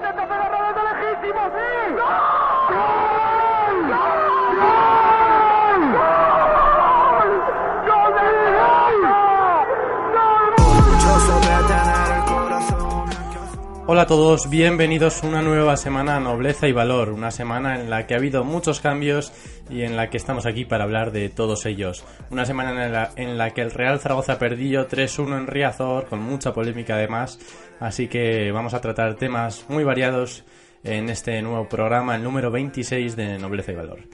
intenta pegar de legítimo, sí. Hola a todos, bienvenidos a una nueva semana Nobleza y Valor, una semana en la que ha habido muchos cambios y en la que estamos aquí para hablar de todos ellos. Una semana en la, que el Real Zaragoza perdió 3-1 en Riazor, con mucha polémica además, así que vamos a tratar temas muy variados en este nuevo programa, el número 26 de Nobleza y Valor.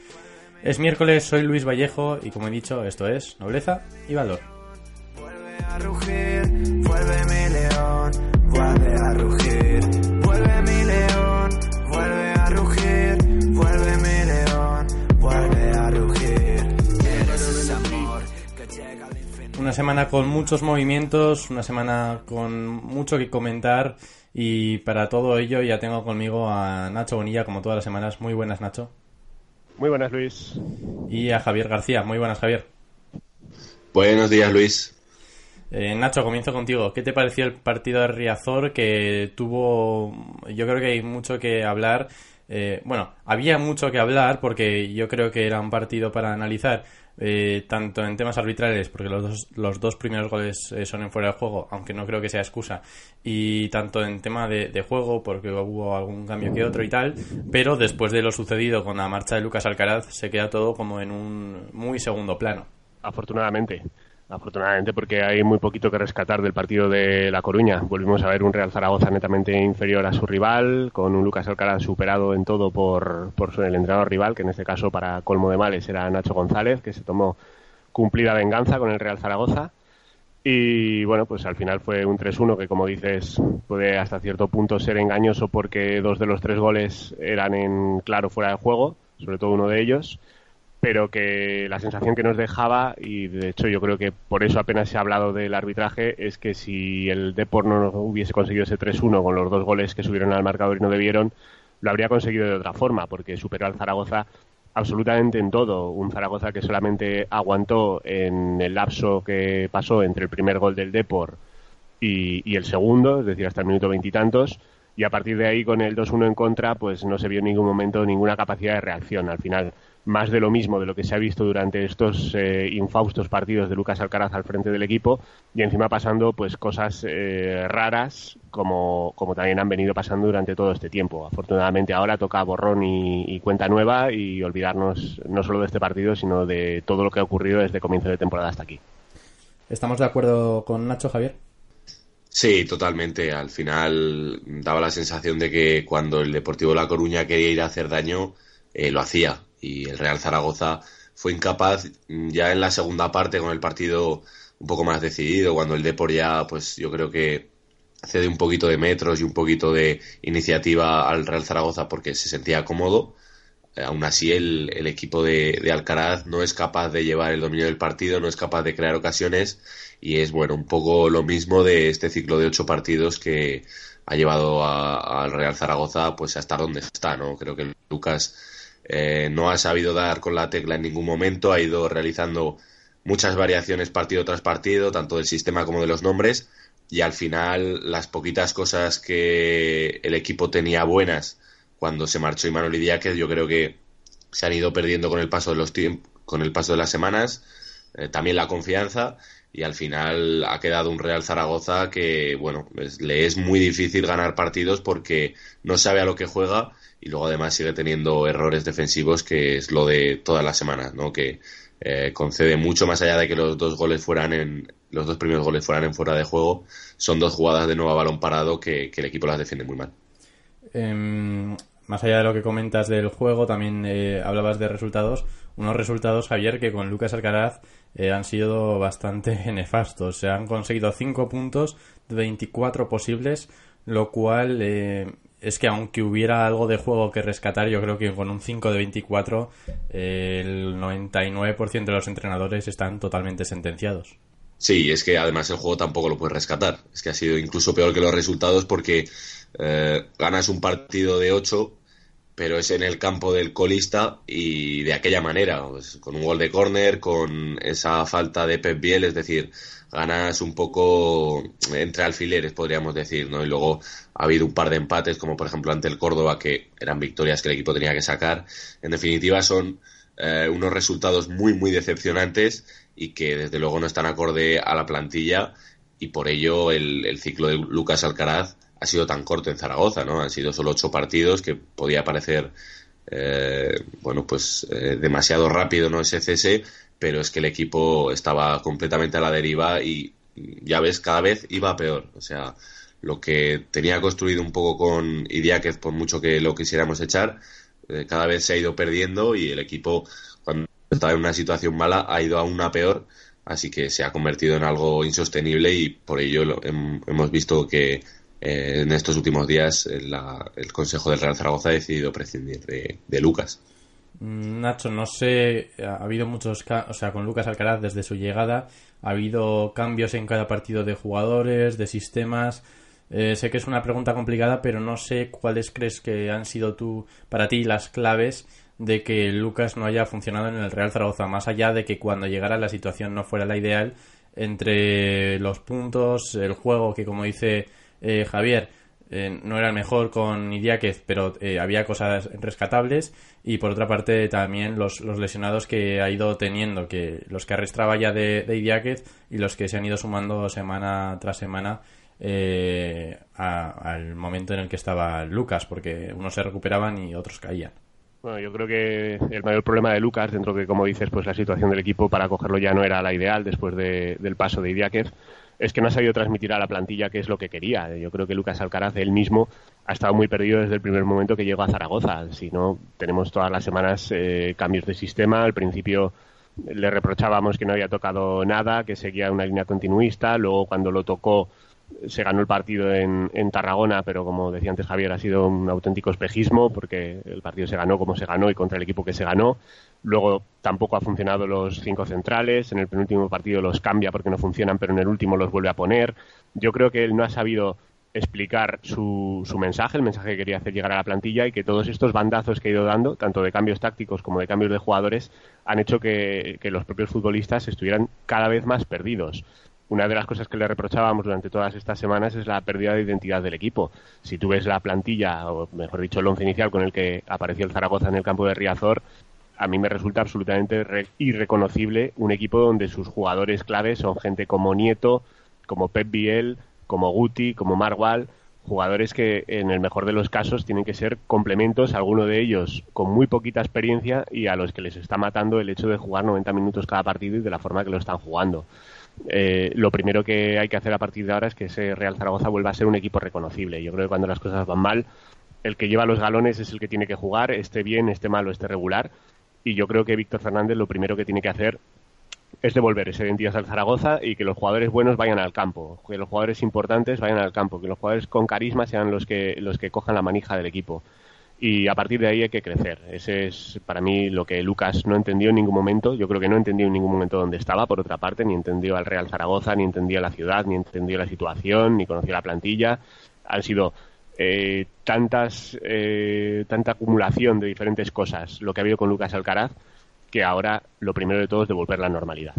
Es miércoles, soy Luis Vallejo y como he dicho, esto es Nobleza y Valor. Mi león, vuelve a rugir. Una semana con muchos movimientos, una semana con mucho que comentar y para todo ello ya tengo conmigo a Nacho Bonilla como todas las semanas. Muy buenas Nacho. Muy buenas Luis. Y a Javier García. Muy buenas Javier. Buenos días Luis. Eh, Nacho, comienzo contigo. ¿Qué te pareció el partido de Riazor que tuvo, yo creo que hay mucho que hablar eh, bueno, había mucho que hablar porque yo creo que era un partido para analizar eh, tanto en temas arbitrales, porque los dos, los dos primeros goles eh, son en fuera de juego, aunque no creo que sea excusa, y tanto en tema de, de, juego, porque hubo algún cambio que otro y tal, pero después de lo sucedido con la marcha de Lucas Alcaraz, se queda todo como en un muy segundo plano. Afortunadamente afortunadamente porque hay muy poquito que rescatar del partido de La Coruña. Volvimos a ver un Real Zaragoza netamente inferior a su rival, con un Lucas Alcaraz superado en todo por, por el entrenador rival, que en este caso para colmo de males era Nacho González, que se tomó cumplida venganza con el Real Zaragoza. Y bueno, pues al final fue un 3-1 que como dices puede hasta cierto punto ser engañoso porque dos de los tres goles eran en claro fuera de juego, sobre todo uno de ellos pero que la sensación que nos dejaba, y de hecho yo creo que por eso apenas se ha hablado del arbitraje, es que si el Deport no hubiese conseguido ese 3-1 con los dos goles que subieron al marcador y no debieron, lo habría conseguido de otra forma, porque superó al Zaragoza absolutamente en todo. Un Zaragoza que solamente aguantó en el lapso que pasó entre el primer gol del Deport y, y el segundo, es decir, hasta el minuto veintitantos. Y, y a partir de ahí, con el 2-1 en contra, pues no se vio en ningún momento ninguna capacidad de reacción. Al final, más de lo mismo de lo que se ha visto durante estos eh, infaustos partidos de Lucas Alcaraz al frente del equipo y encima pasando pues cosas eh, raras como, como también han venido pasando durante todo este tiempo. Afortunadamente ahora toca borrón y, cuenta nueva y olvidarnos no solo de este partido sino de todo lo que ha ocurrido desde comienzo de temporada hasta aquí. ¿Estamos de acuerdo con Nacho Javier? Sí, totalmente. Al final daba la sensación de que cuando el Deportivo La Coruña quería ir a hacer daño, eh, lo hacía y el Real Zaragoza fue incapaz ya en la segunda parte con el partido un poco más decidido, cuando el Depor ya, pues yo creo que cede un poquito de metros y un poquito de iniciativa al Real Zaragoza porque se sentía cómodo. Eh, aún así, el, el equipo de, de, Alcaraz no es capaz de llevar el dominio del partido, no es capaz de crear ocasiones y es, bueno, un poco lo mismo de este ciclo de ocho partidos que ha llevado al Real Zaragoza pues hasta donde está, ¿no? Creo que Lucas eh, no ha sabido dar con la tecla en ningún momento, ha ido realizando muchas variaciones partido tras partido, tanto del sistema como de los nombres, y al final las poquitas cosas que el equipo tenía buenas cuando se marchó Imanol Idiáquez, yo creo que se han ido perdiendo con el paso de los con el paso de las semanas, eh, también la confianza y al final ha quedado un Real Zaragoza que bueno le es muy difícil ganar partidos porque no sabe a lo que juega y luego además sigue teniendo errores defensivos que es lo de todas las semanas, ¿no? Que eh, concede mucho más allá de que los dos goles fueran en los dos primeros goles fueran en fuera de juego, son dos jugadas de nuevo a balón parado que, el equipo las defiende muy mal. Em, más allá de lo que comentas del juego, también eh, hablabas de resultados. Unos resultados, Javier, que con Lucas Alcaraz eh, han sido bastante nefastos. Se han conseguido 5 puntos de 24 posibles, lo cual es que aunque hubiera algo de juego que rescatar, yo creo que con un 5 de 24 eh, el 99% de los entrenadores están totalmente sentenciados. Sí, es que además el juego tampoco lo puede rescatar. Es que ha sido incluso peor que los resultados porque eh, ganas un partido de 8 pero es en el campo del colista y de aquella manera, pues, con un gol de córner, con esa falta de Pep Biel, es decir, ganas un poco entre alfileres, podríamos decir, ¿no? Y luego ha habido un par de empates, como por ejemplo ante el Córdoba, que eran victorias que el equipo tenía que sacar. En definitiva, son eh, unos resultados muy, muy decepcionantes y que desde luego no están acorde a la plantilla y por ello el, el ciclo de Lucas Alcaraz ha sido tan corto en Zaragoza, ¿no? Han sido solo ocho partidos que podía parecer, eh, bueno, pues eh, demasiado rápido, ¿no? Ese cese, pero es que el equipo estaba completamente a la deriva y ya ves, cada vez iba peor. O sea, lo que tenía construido un poco con Idiáquez, por mucho que lo quisiéramos echar, eh, cada vez se ha ido perdiendo y el equipo, cuando estaba en una situación mala, ha ido a peor. Así que se ha convertido en algo insostenible y por ello lo, hemos visto que eh, en estos últimos días eh, el Consejo del Real Zaragoza ha decidido prescindir de, Lucas. Mm, Nacho, no sé, ha habido muchos, o sea, con Lucas Alcaraz desde su llegada ha habido cambios en cada partido de jugadores, de sistemas. Eh, sé que es una pregunta complicada, pero no sé cuáles crees que han sido tú, para ti las claves de que Lucas no haya funcionado en el Real Zaragoza, más allá de que cuando llegara la situación no fuera la ideal entre los puntos, el juego que como dice eh, Javier eh, no era el mejor con Idiáquez, pero eh, había cosas rescatables. Y por otra parte, también los, lesionados que ha ido teniendo, que los que arrastraba ya de, de Idiáquez y los que se han ido sumando semana tras semana al momento en el que estaba Lucas, porque unos se recuperaban y otros caían. Bueno, yo creo que el mayor problema de Lucas, dentro que, como dices, pues la situación del equipo para cogerlo ya no era la ideal después del paso de Idiáquez es que no ha sabido transmitir a la plantilla qué es lo que quería. Yo creo que Lucas Alcaraz, él mismo, ha estado muy perdido desde el primer momento que llegó a Zaragoza. Si no, tenemos todas las semanas eh, cambios de sistema. Al principio le reprochábamos que no había tocado nada, que seguía una línea continuista. Luego, cuando lo tocó, se ganó el partido en, en, Tarragona, pero como decía antes Javier, ha sido un auténtico espejismo porque el partido se ganó como se ganó y contra el equipo que se ganó. Luego tampoco ha funcionado los cinco centrales. En el penúltimo partido los cambia porque no funcionan, pero en el último los vuelve a poner. Yo creo que él no ha sabido explicar su, su mensaje, el mensaje que quería hacer llegar a la plantilla y que todos estos bandazos que ha ido dando, tanto de cambios tácticos como de cambios de jugadores, han hecho que, que los propios futbolistas estuvieran cada vez más perdidos una de las cosas que le reprochábamos durante todas estas semanas es la pérdida de identidad del equipo. Si tú ves la plantilla, o mejor dicho, el once inicial con el que apareció el Zaragoza en el campo de Riazor, a mí me resulta absolutamente irreconocible un equipo donde sus jugadores claves son gente como Nieto, como Pep Biel, como Guti, como Marwal, jugadores que en el mejor de los casos tienen que ser complementos, alguno de ellos con muy poquita experiencia y a los que les está matando el hecho de jugar 90 minutos cada partido y de la forma que lo están jugando. Eh, lo primero que hay que hacer a partir de ahora es que ese Real Zaragoza vuelva a ser un equipo reconocible. Yo creo que cuando las cosas van mal, el que lleva los galones es el que tiene que jugar, esté bien, esté mal o esté regular. Y yo creo que Víctor Fernández lo primero que tiene que hacer es devolver ese identidad al Zaragoza y que los jugadores buenos vayan al campo, que los jugadores importantes vayan al campo, que los jugadores con carisma sean los que, los que cojan la manija del equipo y a partir de ahí hay que crecer. Ese es para mí lo que Lucas no entendió en ningún momento. Yo creo que no entendió en ningún momento dónde estaba, por otra parte, ni entendió al Real Zaragoza, ni entendió la ciudad, ni entendió la situación, ni conocía la plantilla. Han sido eh, tantas, eh, tanta acumulación de diferentes cosas lo que ha habido con Lucas Alcaraz que ahora lo primero de todo es devolver la normalidad.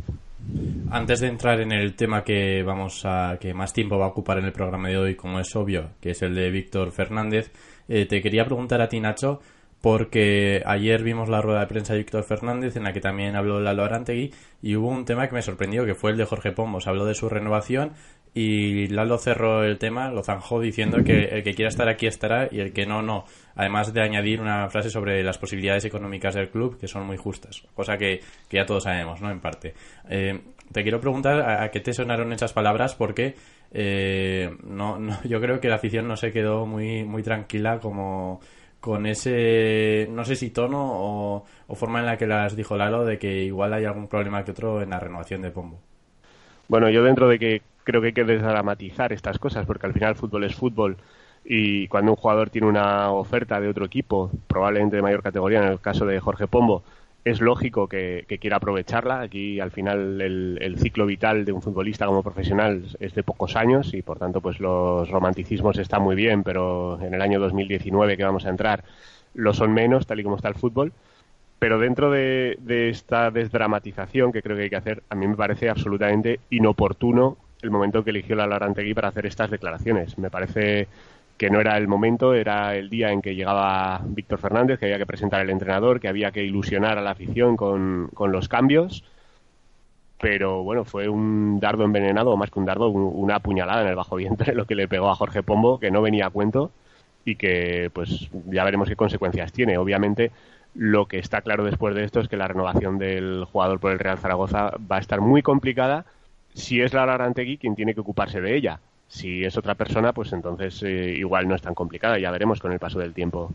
Antes de entrar en el tema que vamos a que más tiempo va a ocupar en el programa de hoy, como es obvio, que es el de Víctor Fernández, eh, te quería preguntar a ti, Nacho, porque ayer vimos la rueda de prensa de Víctor Fernández en la que también habló Lalo Arantegui y hubo un tema que me sorprendió, que fue el de Jorge Pomos. Habló de su renovación y Lalo cerró el tema, lo zanjó diciendo que el que quiera estar aquí estará y el que no, no. Además de añadir una frase sobre las posibilidades económicas del club, que son muy justas, cosa que, ya todos sabemos, ¿no? En parte. Eh, te quiero preguntar a, qué te sonaron esas palabras porque eh, no, no, yo creo que la afición no se quedó muy, muy tranquila como con ese, no sé si tono o, forma en la que las dijo Lalo de que igual hay algún problema que otro en la renovación de Pombo. Bueno, yo dentro de que creo que hay que desdramatizar estas cosas, porque al final el fútbol es fútbol y cuando un jugador tiene una oferta de otro equipo, probablemente de mayor categoría, en el caso de Jorge Pombo, es lógico que, quiera aprovecharla. Aquí al final el, ciclo vital de un futbolista como profesional es de pocos años y por tanto pues los romanticismos están muy bien, pero en el año 2019 que vamos a entrar lo son menos, tal y como está el fútbol. Pero dentro de, esta desdramatización que creo que hay que hacer, a mí me parece absolutamente inoportuno el momento que eligió la Larantegui para hacer estas declaraciones. Me parece que no era el momento, era el día en que llegaba Víctor Fernández, que había que presentar el entrenador, que había que ilusionar a la afición con, los cambios. Pero bueno, fue un dardo envenenado, o más que un dardo, una puñalada en el bajo vientre, lo que le pegó a Jorge Pombo, que no venía a cuento y que pues ya veremos qué consecuencias tiene. Obviamente lo que está claro después de esto es que la renovación del jugador por el Real Zaragoza va a estar muy complicada si es Lara Arantegui quien tiene que ocuparse de ella. Si es otra persona, pues entonces eh, igual no es tan complicada, ya veremos con el paso del tiempo.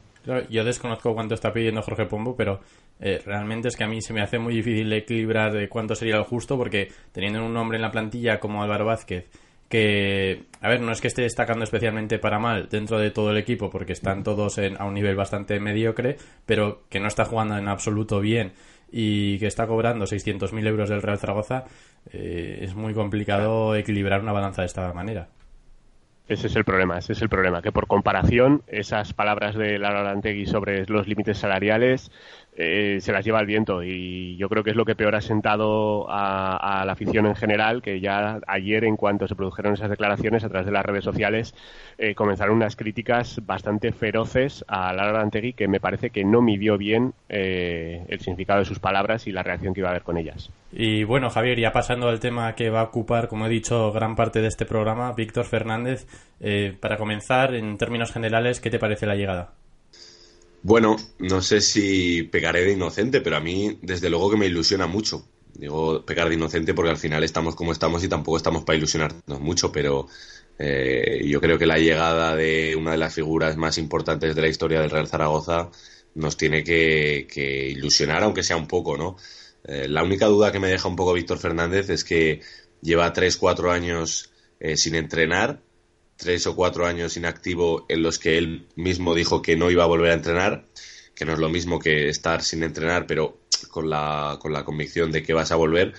yo desconozco cuánto está pidiendo Jorge Pombo, pero eh, realmente es que a mí se me hace muy difícil equilibrar cuánto sería lo justo, porque teniendo un nombre en la plantilla como Álvaro Vázquez, que, a ver, no es que esté destacando especialmente para mal dentro de todo el equipo, porque están todos en, a un nivel bastante mediocre, pero que no está jugando en absoluto bien y que está cobrando 600.000 euros del Real Zaragoza, eh, es muy complicado equilibrar una balanza de esta manera. Ese es el problema, ese es el problema, que por comparación esas palabras de Lara Lantegui sobre los límites salariales eh, se las lleva el viento y yo creo que es lo que peor ha sentado a, la afición en general, que ya ayer en cuanto se produjeron esas declaraciones a través de las redes sociales eh, comenzaron unas críticas bastante feroces a Lara Antegui que me parece que no midió bien eh, el significado de sus palabras y la reacción que iba a haber con ellas. Y bueno, Javier, ya pasando al tema que va a ocupar, como he dicho, gran parte de este programa, Víctor Fernández, para comenzar, en términos generales, ¿qué te parece la llegada? Bueno, no sé si pegaré de inocente, pero a mí desde luego que me ilusiona mucho. Digo pecar de inocente porque al final estamos como estamos y tampoco estamos para ilusionarnos mucho, pero eh, yo creo que la llegada de una de las figuras más importantes de la historia del Real Zaragoza nos tiene que, ilusionar, aunque sea un poco, ¿no? Eh, la única duda que me deja un poco Víctor Fernández es que lleva tres, cuatro años eh, sin entrenar tres o cuatro años inactivo en los que él mismo dijo que no iba a volver a entrenar, que no es lo mismo que estar sin entrenar, pero con la, con la convicción de que vas a volver.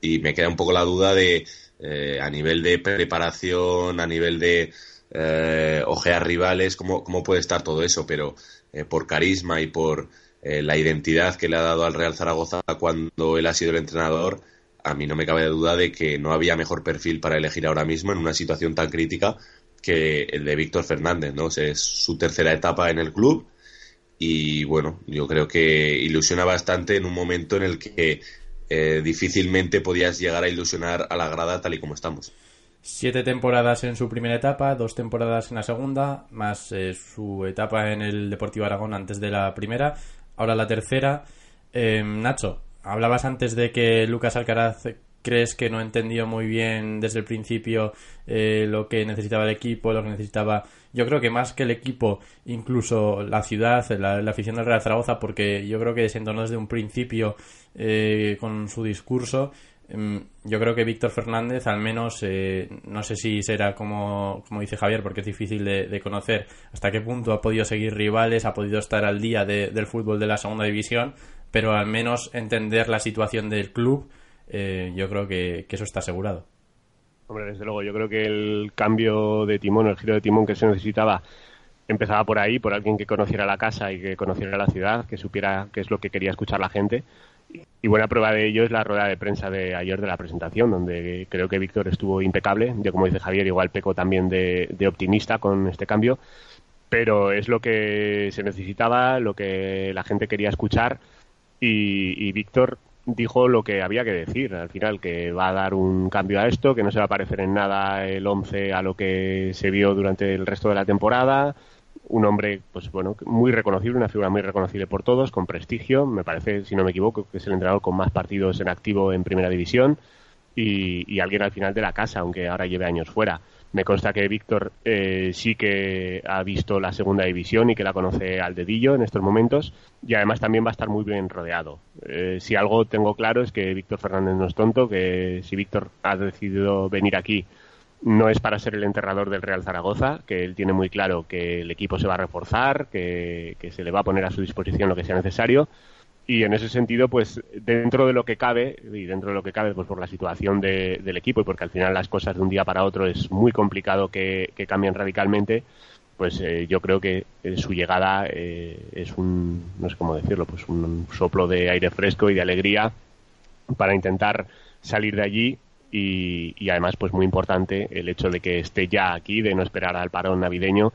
Y me queda un poco la duda de, eh, a nivel de preparación, a nivel de eh, ojear rivales, cómo, cómo puede estar todo eso, pero eh, por carisma y por la identidad que le ha dado al Real Zaragoza cuando él ha sido el entrenador, a mí no me cabe duda de que no había mejor perfil para elegir ahora mismo en una situación tan crítica que el de Víctor Fernández, ¿no? Es su tercera etapa en el club y bueno, yo creo que ilusiona bastante en un momento en el que eh, difícilmente podías llegar a ilusionar a la grada tal y como estamos. Siete temporadas en su primera etapa, dos temporadas en la segunda, más eh, su etapa en el Deportivo Aragón antes de la primera, ahora la tercera. Eh, Nacho, hablabas antes de que Lucas Alcaraz crees que no entendió muy bien desde el principio eh, lo que necesitaba el equipo, lo que necesitaba. Yo creo que más que el equipo, incluso la ciudad, la, afición del Real Zaragoza, porque yo creo que desde desde un principio eh, con su discurso. Em, yo creo que Víctor Fernández, al menos, eh, no sé si será como, como dice Javier, porque es difícil de, conocer hasta qué punto ha podido seguir rivales, ha podido estar al día del fútbol de la segunda división, pero al menos entender la situación del club eh, yo creo que, eso está asegurado. Hombre, desde luego, yo creo que el cambio de timón, el giro de timón que se necesitaba, empezaba por ahí, por alguien que conociera la casa y que conociera la ciudad, que supiera qué es lo que quería escuchar la gente. Y buena prueba de ello es la rueda de prensa de ayer de la presentación, donde creo que Víctor estuvo impecable. Yo, como dice Javier, igual peco también de, optimista con este cambio, pero es lo que se necesitaba, lo que la gente quería escuchar. Y, y Víctor dijo lo que había que decir. Al final, que va a dar un cambio a esto, que no se va a parecer en nada el 11 a lo que se vio durante el resto de la temporada. Un hombre, pues bueno, muy reconocible, una figura muy reconocible por todos, con prestigio. Me parece, si no me equivoco, que es el entrenador con más partidos en activo en primera división. Y, y alguien al final de la casa, aunque ahora lleve años fuera. Me consta que Víctor eh, sí que ha visto la segunda división y que la conoce al dedillo en estos momentos y además también va a estar muy bien rodeado. Eh, si algo tengo claro es que Víctor Fernández no es tonto, que si Víctor ha decidido venir aquí no es para ser el enterrador del Real Zaragoza, que él tiene muy claro que el equipo se va a reforzar, que se le va a poner a su disposición lo que sea necesario y en ese sentido, pues dentro de lo que cabe, y dentro de lo que cabe, pues por la situación del equipo y porque al final las cosas de un día para otro es muy complicado que, cambien radicalmente, pues eh, yo creo que eh, su llegada eh, es un, no sé cómo decirlo, pues un soplo de aire fresco y de alegría para intentar salir de allí y, y, además pues muy importante el hecho de que esté ya aquí, de no esperar al parón navideño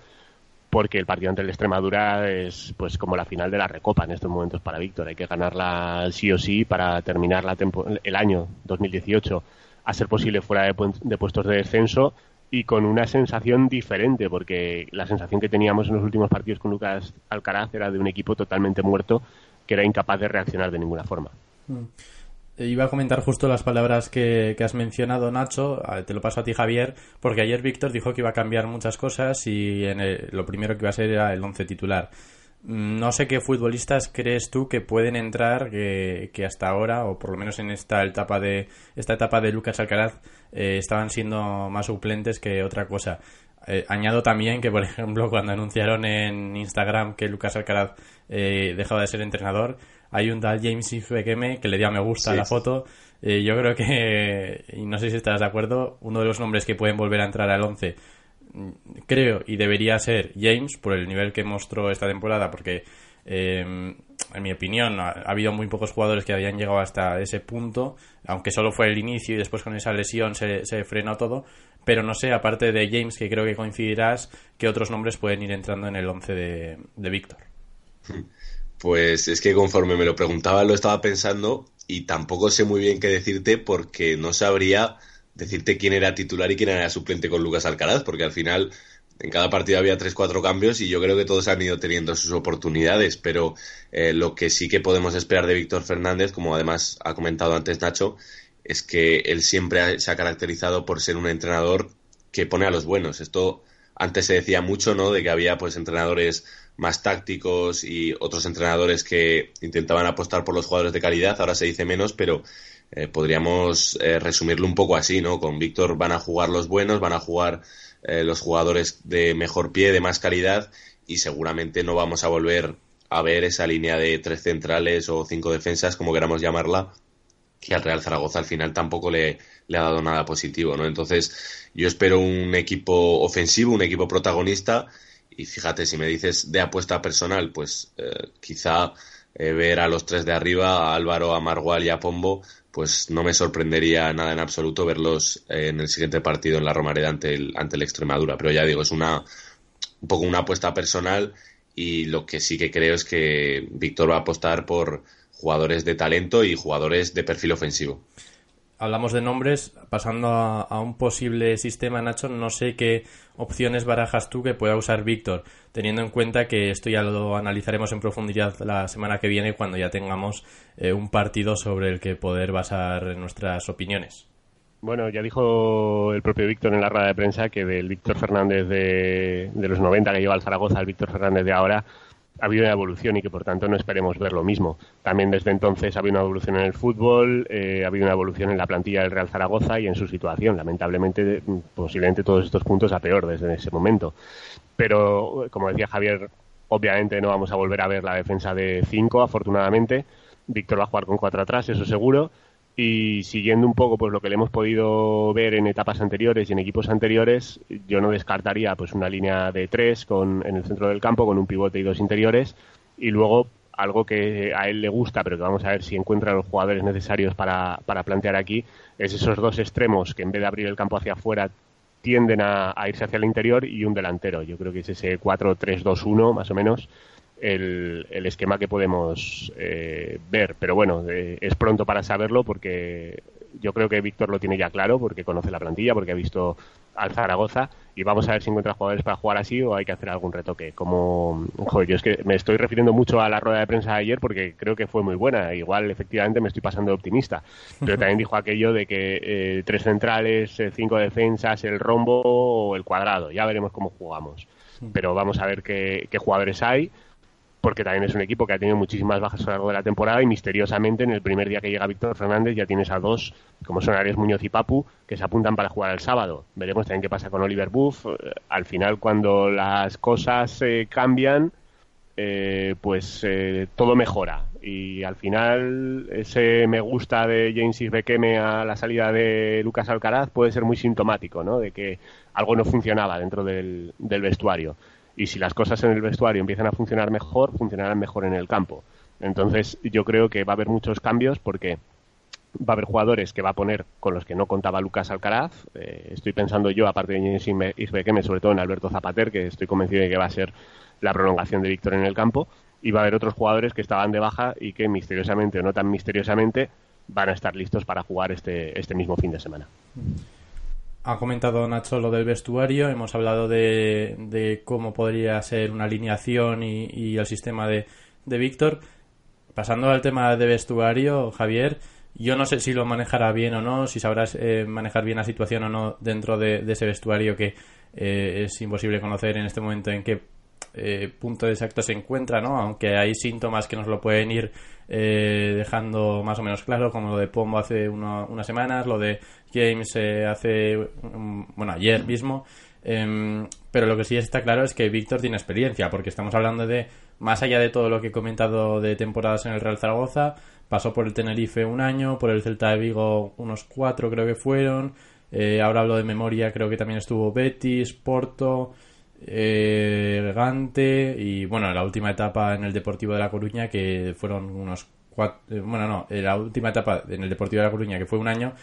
porque el partido ante el Extremadura es pues como la final de la Recopa en estos momentos para Víctor. Hay que ganarla sí o sí para terminar la el año 2018 a ser posible fuera de, de, puestos de descenso y con una sensación diferente, porque la sensación que teníamos en los últimos partidos con Lucas Alcaraz era de un equipo totalmente muerto que era incapaz de reaccionar de ninguna forma. Mm. Eh, iba a comentar justo las palabras que, has mencionado, Nacho. Te lo paso a ti, Javier, porque ayer Víctor dijo que iba a cambiar muchas cosas y en lo primero que iba a ser era el once titular. Mm, no sé qué futbolistas crees tú que pueden entrar que, hasta ahora, o por lo menos en esta etapa de esta etapa de Lucas Alcaraz, eh, estaban siendo más suplentes que otra cosa. Eh, añado también que, por ejemplo, cuando anunciaron en Instagram que Lucas Alcaraz dejaba de ser entrenador, hay un tal James Ifekeme que le dio a me gusta a la foto. Eh, yo creo que, y no sé si estás de acuerdo, uno de los nombres que pueden volver a entrar al 11, mm, creo y debería ser James por el nivel que mostró esta temporada, porque eh, en mi opinión ha, habido muy pocos jugadores que habían llegado hasta ese punto, aunque solo fue el inicio y después con esa lesión se, se frenó todo. Pero no sé, aparte de James, que creo que coincidirás, que otros nombres pueden ir entrando en el 11 de, de Víctor. Pues es que conforme me lo preguntaba lo estaba pensando y tampoco sé muy bien qué decirte porque no sabría decirte quién era titular y quién era suplente con Lucas Alcaraz, porque al final en cada partido había tres, cuatro cambios y yo creo que todos han ido teniendo sus oportunidades, pero eh, lo que sí que podemos esperar de Víctor Fernández, como además ha comentado antes Nacho, es que él siempre se ha caracterizado por ser un entrenador que pone a los buenos. Esto antes se decía mucho, ¿no? De que había pues entrenadores más tácticos y otros entrenadores que intentaban apostar por los jugadores de calidad. Ahora se dice menos, pero eh, podríamos eh, resumirlo un poco así, ¿no? Con Víctor van a jugar los buenos, van a jugar eh, los jugadores de mejor pie, de más calidad y seguramente no vamos a volver a ver esa línea de tres centrales o cinco defensas, como queramos llamarla, que al Real Zaragoza al final tampoco le, le ha dado nada positivo, ¿no? Entonces, yo espero un equipo ofensivo, un equipo protagonista y fíjate, si me dices de apuesta personal, pues eh, quizá eh, ver a los tres de arriba, a Álvaro, a Margual y a Pombo, pues no me sorprendería nada en absoluto verlos eh, en el siguiente partido en la Romareda ante el, ante el Extremadura. Pero ya digo, es una un poco una apuesta personal y lo que sí que creo es que Víctor va a apostar por jugadores de talento y jugadores de perfil ofensivo hablamos de nombres, pasando a, un posible sistema, Nacho, no sé qué opciones barajas tú que pueda usar Víctor, teniendo en cuenta que esto ya lo analizaremos en profundidad la semana que viene cuando ya tengamos eh, un partido sobre el que poder basar nuestras opiniones. Bueno, ya dijo el propio Víctor en la rueda de prensa que del Víctor Fernández de, de los 90 que lleva al Zaragoza al Víctor Fernández de ahora ha habido una evolución y que por tanto no esperemos ver lo mismo. También desde entonces ha habido una evolución en el fútbol, eh, ha habido una evolución en la plantilla del Real Zaragoza y en su situación. Lamentablemente, posiblemente todos estos puntos a peor desde ese momento. Pero, como decía Javier, obviamente no vamos a volver a ver la defensa de 5, afortunadamente. Víctor va a jugar con 4 atrás, eso seguro y siguiendo un poco pues lo que le hemos podido ver en etapas anteriores y en equipos anteriores, yo no descartaría pues una línea de tres con, en el centro del campo con un pivote y dos interiores y luego algo que a él le gusta, pero que vamos a ver si encuentra los jugadores necesarios para, para plantear aquí, es esos dos extremos que en vez de abrir el campo hacia afuera tienden a, irse hacia el interior y un delantero. Yo creo que es ese 4-3-2-1 más o menos el, esquema que podemos eh, ver. Pero bueno, eh, es pronto para saberlo porque yo creo que Víctor lo tiene ya claro, porque conoce la plantilla, porque ha visto al Zaragoza y vamos a ver si encuentra jugadores para jugar así o hay que hacer algún retoque. Como, joder, yo es que me estoy refiriendo mucho a la rueda de prensa de ayer porque creo que fue muy buena. Igual, efectivamente, me estoy pasando de optimista. Pero también dijo aquello de que eh, tres centrales, cinco defensas, el rombo o el cuadrado. Ya veremos cómo jugamos. Pero vamos a ver qué, qué jugadores hay porque también es un equipo que ha tenido muchísimas bajas a lo largo de la temporada y misteriosamente en el primer día que llega Víctor Fernández ya tienes a dos, como son Ares Muñoz y Papu, que se apuntan para jugar el sábado. Veremos también qué pasa con Oliver Buff. Eh, al final, cuando las cosas eh, cambian, eh, pues todo mejora. Y al final, ese me gusta de James Bequeme a la salida de Lucas Alcaraz puede ser muy sintomático, ¿no? De que algo no funcionaba dentro del vestuario. Y si las cosas en el vestuario empiezan a funcionar mejor, funcionarán mejor en el campo. Entonces yo creo que va a haber muchos cambios porque va a haber jugadores que va a poner con los que no contaba Lucas Alcaraz. Eh, estoy pensando yo, aparte de Jens Isbequeme, sobre todo en Alberto Zapater, que estoy convencido de que va a ser la prolongación de Víctor en el campo. Y va a haber otros jugadores que estaban de baja y que misteriosamente o no tan misteriosamente van a estar listos para jugar este, este mismo fin de semana. Ha comentado Nacho lo del vestuario, hemos hablado de, cómo podría ser una alineación y, el sistema de, de Víctor. Pasando al tema de vestuario, Javier, yo no sé si lo manejará bien o no, si sabrás eh, manejar bien la situación o no dentro de, ese vestuario que eh, es imposible conocer en este momento en qué eh, punto exacto se encuentra, ¿no? Aunque hay síntomas que nos lo pueden ir dejando más o menos claro, como lo de Pombo hace unas semanas, lo de James hace, bueno, ayer mismo. Em, pero lo que sí está claro es que Víctor tiene experiencia, porque estamos hablando de, más allá de todo lo que he comentado de temporadas en el Real Zaragoza, Pasó por el Tenerife un año, por el Celta de Vigo unos cuatro creo que fueron. Eh, ahora hablo de memoria, creo que también estuvo Betis, Porto, eh, Gante y bueno, la última etapa en el Deportivo de La Coruña que fueron unos cuatro, eh, bueno, no, la última etapa en el Deportivo de La Coruña que fue un año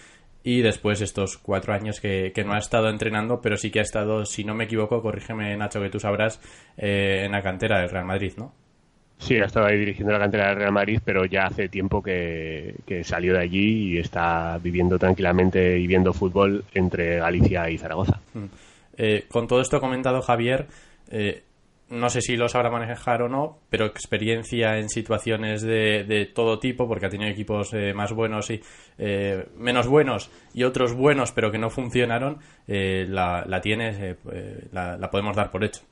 y después estos cuatro años que, no ha estado entrenando, pero sí que ha estado, si no me equivoco, corrígeme Nacho que tú sabrás, en la cantera del Real Madrid, ¿no? Sí, ha estado ahí dirigiendo la cantera del Real Madrid, pero ya hace tiempo que, salió de allí y está viviendo tranquilamente y viendo fútbol entre Galicia y Zaragoza. Mm. Eh, con todo esto comentado Javier, eh, no sé si lo sabrá manejar o no, pero experiencia en situaciones de, todo tipo, porque ha tenido equipos eh, más buenos y menos buenos y otros buenos pero que no funcionaron, la, la tienes, la podemos dar por hecho.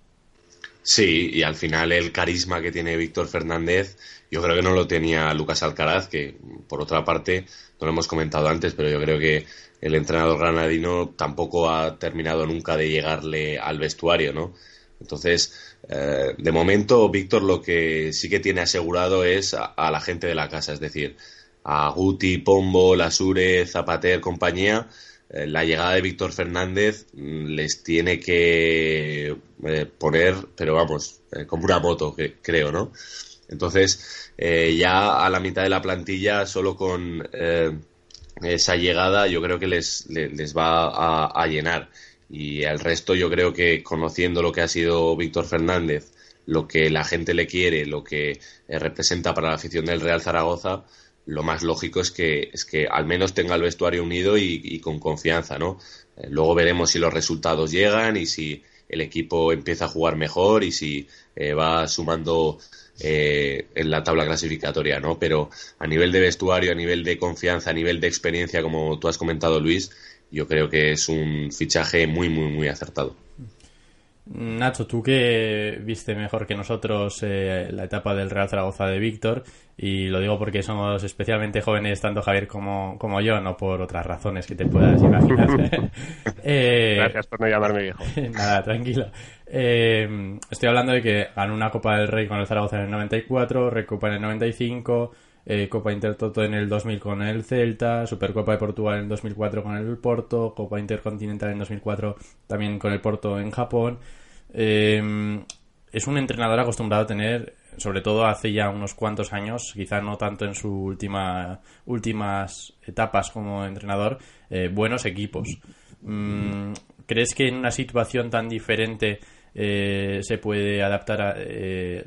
Sí, y al final el carisma que tiene Víctor Fernández, yo creo que no lo tenía Lucas Alcaraz, que por otra parte, no lo hemos comentado antes, pero yo creo que el entrenador granadino tampoco ha terminado nunca de llegarle al vestuario, ¿no? Entonces, eh, de momento, Víctor lo que sí que tiene asegurado es a, a, la gente de la casa, es decir, a Guti, Pombo, Lasure, Zapater, compañía, la llegada de Víctor Fernández mm, les tiene que eh, poner, pero vamos, eh, como una moto, que, creo, ¿no? Entonces, ya a la mitad de la plantilla, solo con esa llegada, yo creo que les, les, va a, a, llenar. Y el resto, yo creo que conociendo lo que ha sido Víctor Fernández, lo que la gente le quiere, lo que representa para la afición del Real Zaragoza, lo más lógico es que, es que al menos tenga el vestuario unido y, con confianza, ¿no? Eh, luego veremos si los resultados llegan y si el equipo empieza a jugar mejor y si eh, va sumando eh, en la tabla clasificatoria, ¿no? Pero a nivel de vestuario, a nivel de confianza, a nivel de experiencia, como tú has comentado, Luis, yo creo que es un fichaje muy, muy, muy acertado. Nacho, tú que viste mejor que nosotros eh, la etapa del Real Zaragoza de Víctor, y lo digo porque somos especialmente jóvenes, tanto Javier como, como yo, no por otras razones que te puedas imaginar. Eh, Gracias por no llamarme viejo. nada, tranquilo. Eh, estoy hablando de que ganó una Copa del Rey con el Zaragoza en el 94, Recopa en el 95, Copa Intertoto en el 2000 con el Celta, Supercopa de Portugal en el 2004 con el Porto, Copa Intercontinental en 2004 también con el Porto en Japón. Eh, es un entrenador acostumbrado a tener, sobre todo hace ya unos cuantos años, quizá no tanto en sus última, últimas etapas como entrenador, eh, buenos equipos. Mm, ¿Crees que en una situación tan diferente eh, se puede adaptar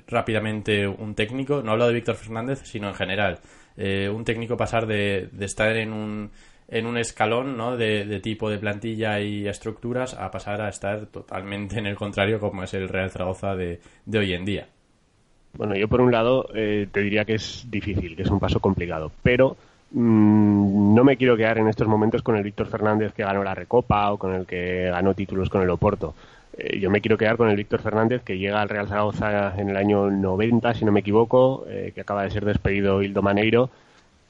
rápidamente un técnico? No hablo de Víctor Fernández, sino en general. un técnico pasar de estar en un en un escalón ¿no? de, tipo de plantilla y estructuras a pasar a estar totalmente en el contrario como es el Real Zaragoza de, hoy en día. Bueno, yo por un lado eh, te diría que es difícil, que es un paso complicado, pero mm, no me quiero quedar en estos momentos con el Víctor Fernández que ganó la Recopa o con el que ganó títulos con el Oporto. Eh, yo me quiero quedar con el Víctor Fernández que llega al Real Zaragoza en el año 90, si no me equivoco, eh, que acaba de ser despedido Hildo Maneiro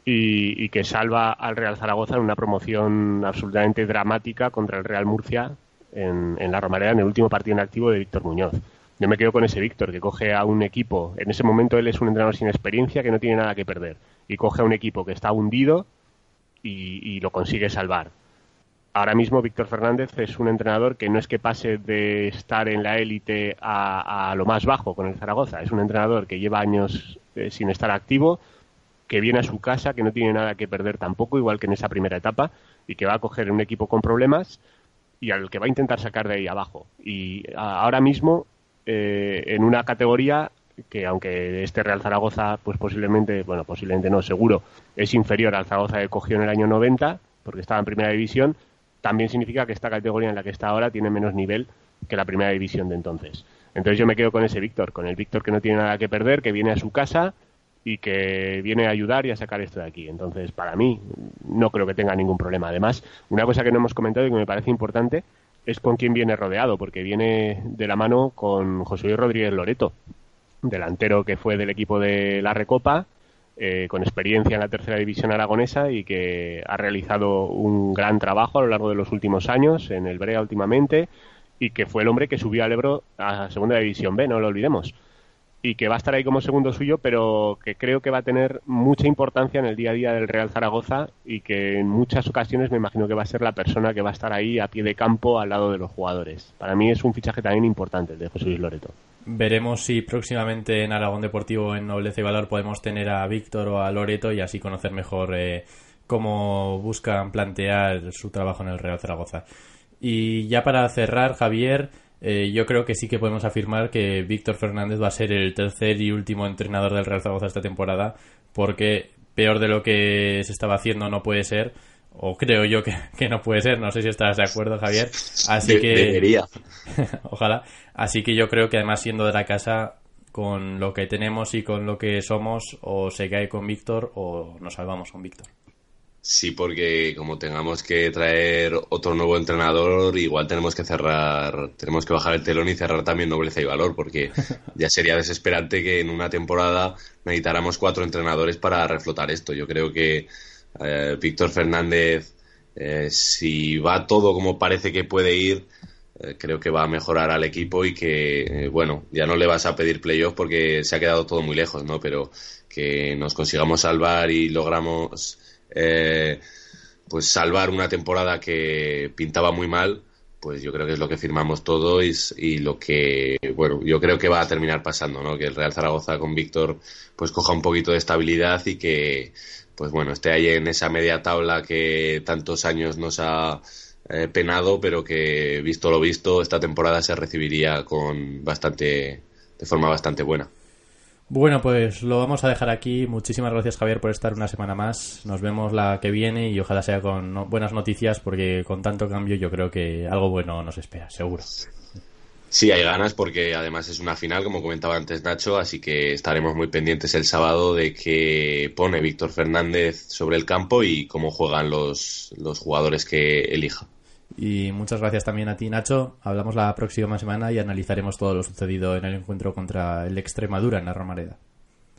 y, que salva al Real Zaragoza en una promoción absolutamente dramática contra el Real Murcia en, la Romareda en el último partido en activo de Víctor Muñoz. Yo me quedo con ese Víctor, que coge a un equipo, en ese momento él es un entrenador sin experiencia que no tiene nada que perder, y coge a un equipo que está hundido y, lo consigue salvar. Ahora mismo Víctor Fernández es un entrenador que no es que pase de estar en la élite a, lo más bajo con el Zaragoza, es un entrenador que lleva años eh, sin estar activo, que viene a su casa, que no tiene nada que perder tampoco, igual que en esa primera etapa, y que va a coger un equipo con problemas y al que va a intentar sacar de ahí abajo. Y ahora mismo, eh, en una categoría que aunque este Real Zaragoza, pues posiblemente, bueno, posiblemente no, seguro, es inferior al Zaragoza que cogió en el año 90, porque estaba en primera división, también significa que esta categoría en la que está ahora tiene menos nivel que la primera división de entonces. Entonces yo me quedo con ese Víctor, con el Víctor que no tiene nada que perder, que viene a su casa y que viene a ayudar y a sacar esto de aquí. Entonces, para mí, no creo que tenga ningún problema. Además, una cosa que no hemos comentado y que me parece importante es con quién viene rodeado, porque viene de la mano con José Luis Rodríguez Loreto, delantero que fue del equipo de la Recopa, eh, con experiencia en la tercera división aragonesa y que ha realizado un gran trabajo a lo largo de los últimos años en el Brea últimamente y que fue el hombre que subió al Ebro a segunda división B, no lo olvidemos. Y que va a estar ahí como segundo suyo, pero que creo que va a tener mucha importancia en el día a día del Real Zaragoza y que en muchas ocasiones me imagino que va a ser la persona que va a estar ahí a pie de campo al lado de los jugadores. Para mí es un fichaje también importante el de José Luis Loreto. Veremos si próximamente en Aragón Deportivo, en Nobleza y Valor, podemos tener a Víctor o a Loreto y así conocer mejor eh, cómo buscan plantear su trabajo en el Real Zaragoza. Y ya para cerrar, Javier, eh, yo creo que sí que podemos afirmar que Víctor Fernández va a ser el tercer y último entrenador del Real Zaragoza esta temporada, porque peor de lo que se estaba haciendo no puede ser o creo yo que, no puede ser, no sé si estás de acuerdo, Javier. Así que. Debería. ojalá. Así que yo creo que además siendo de la casa, con lo que tenemos y con lo que somos, o se cae con Víctor o nos salvamos con Víctor. Sí, porque como tengamos que traer otro nuevo entrenador, igual tenemos que cerrar, tenemos que bajar el telón y cerrar también nobleza y valor, porque ya sería desesperante que en una temporada necesitáramos cuatro entrenadores para reflotar esto. Yo creo que eh, Víctor Fernández, eh, si va todo como parece que puede ir, eh, creo que va a mejorar al equipo y que, bueno, ya no le vas a pedir playoff porque se ha quedado todo muy lejos, ¿no? Pero que nos consigamos salvar y logramos, pues, salvar una temporada que pintaba muy mal, pues yo creo que es lo que firmamos todos y, y, lo que, bueno, yo creo que va a terminar pasando, ¿no? Que el Real Zaragoza con Víctor, pues coja un poquito de estabilidad y que pues bueno, esté ahí en esa media tabla que tantos años nos ha eh, penado, pero que visto lo visto, esta temporada se recibiría con bastante, de forma bastante buena. Bueno, pues lo vamos a dejar aquí. Muchísimas gracias, Javier, por estar una semana más. Nos vemos la que viene y ojalá sea con buenas noticias, porque con tanto cambio yo creo que algo bueno nos espera, seguro. Sí, hay ganas porque además es una final, como comentaba antes Nacho, así que estaremos muy pendientes el sábado de que pone Víctor Fernández sobre el campo y cómo juegan los, los jugadores que elija. Y muchas gracias también a ti, Nacho. Hablamos la próxima semana y analizaremos todo lo sucedido en el encuentro contra el Extremadura en la Romareda.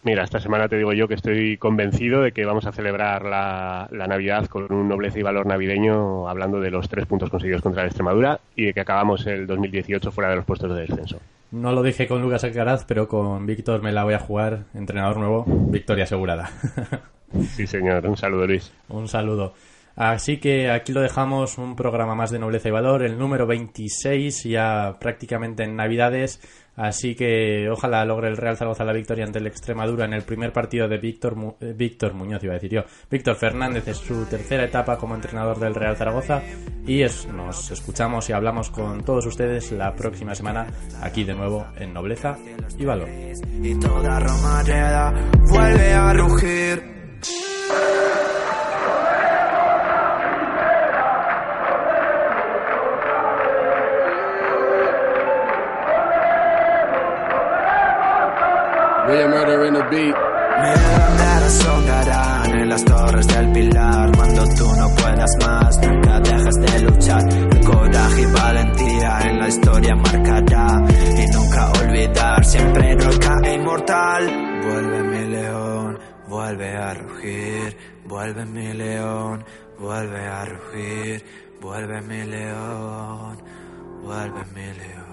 Mira, esta semana te digo yo que estoy convencido de que vamos a celebrar la, Navidad con un nobleza y valor navideño, hablando de los tres puntos conseguidos contra la Extremadura y de que acabamos el 2018 fuera de los puestos de descenso. No lo dije con Lucas Alcaraz, pero con Víctor me la voy a jugar, entrenador nuevo, victoria asegurada. sí, señor. Un saludo, Luis. Un saludo. Así que aquí lo dejamos, un programa más de nobleza y valor, el número 26, ya prácticamente en Navidades. Así que ojalá logre el Real Zaragoza la victoria ante el Extremadura en el primer partido de Víctor, eh, Víctor Muñoz, iba a decir yo. Víctor Fernández es su tercera etapa como entrenador del Real Zaragoza y nos escuchamos y hablamos con todos ustedes la próxima semana aquí de nuevo en Nobleza y Valor. Y toda vuelve a rugir. Murder in the beat. En las torres del pilar cuando tú no puedas más, nunca dejas de luchar. El coraje y valentía en la historia marcará y nunca olvidar, siempre roca e inmortal. Vuelve mi león, vuelve a rugir, vuelve mi león, vuelve a rugir, vuelve mi león, vuelve mi león.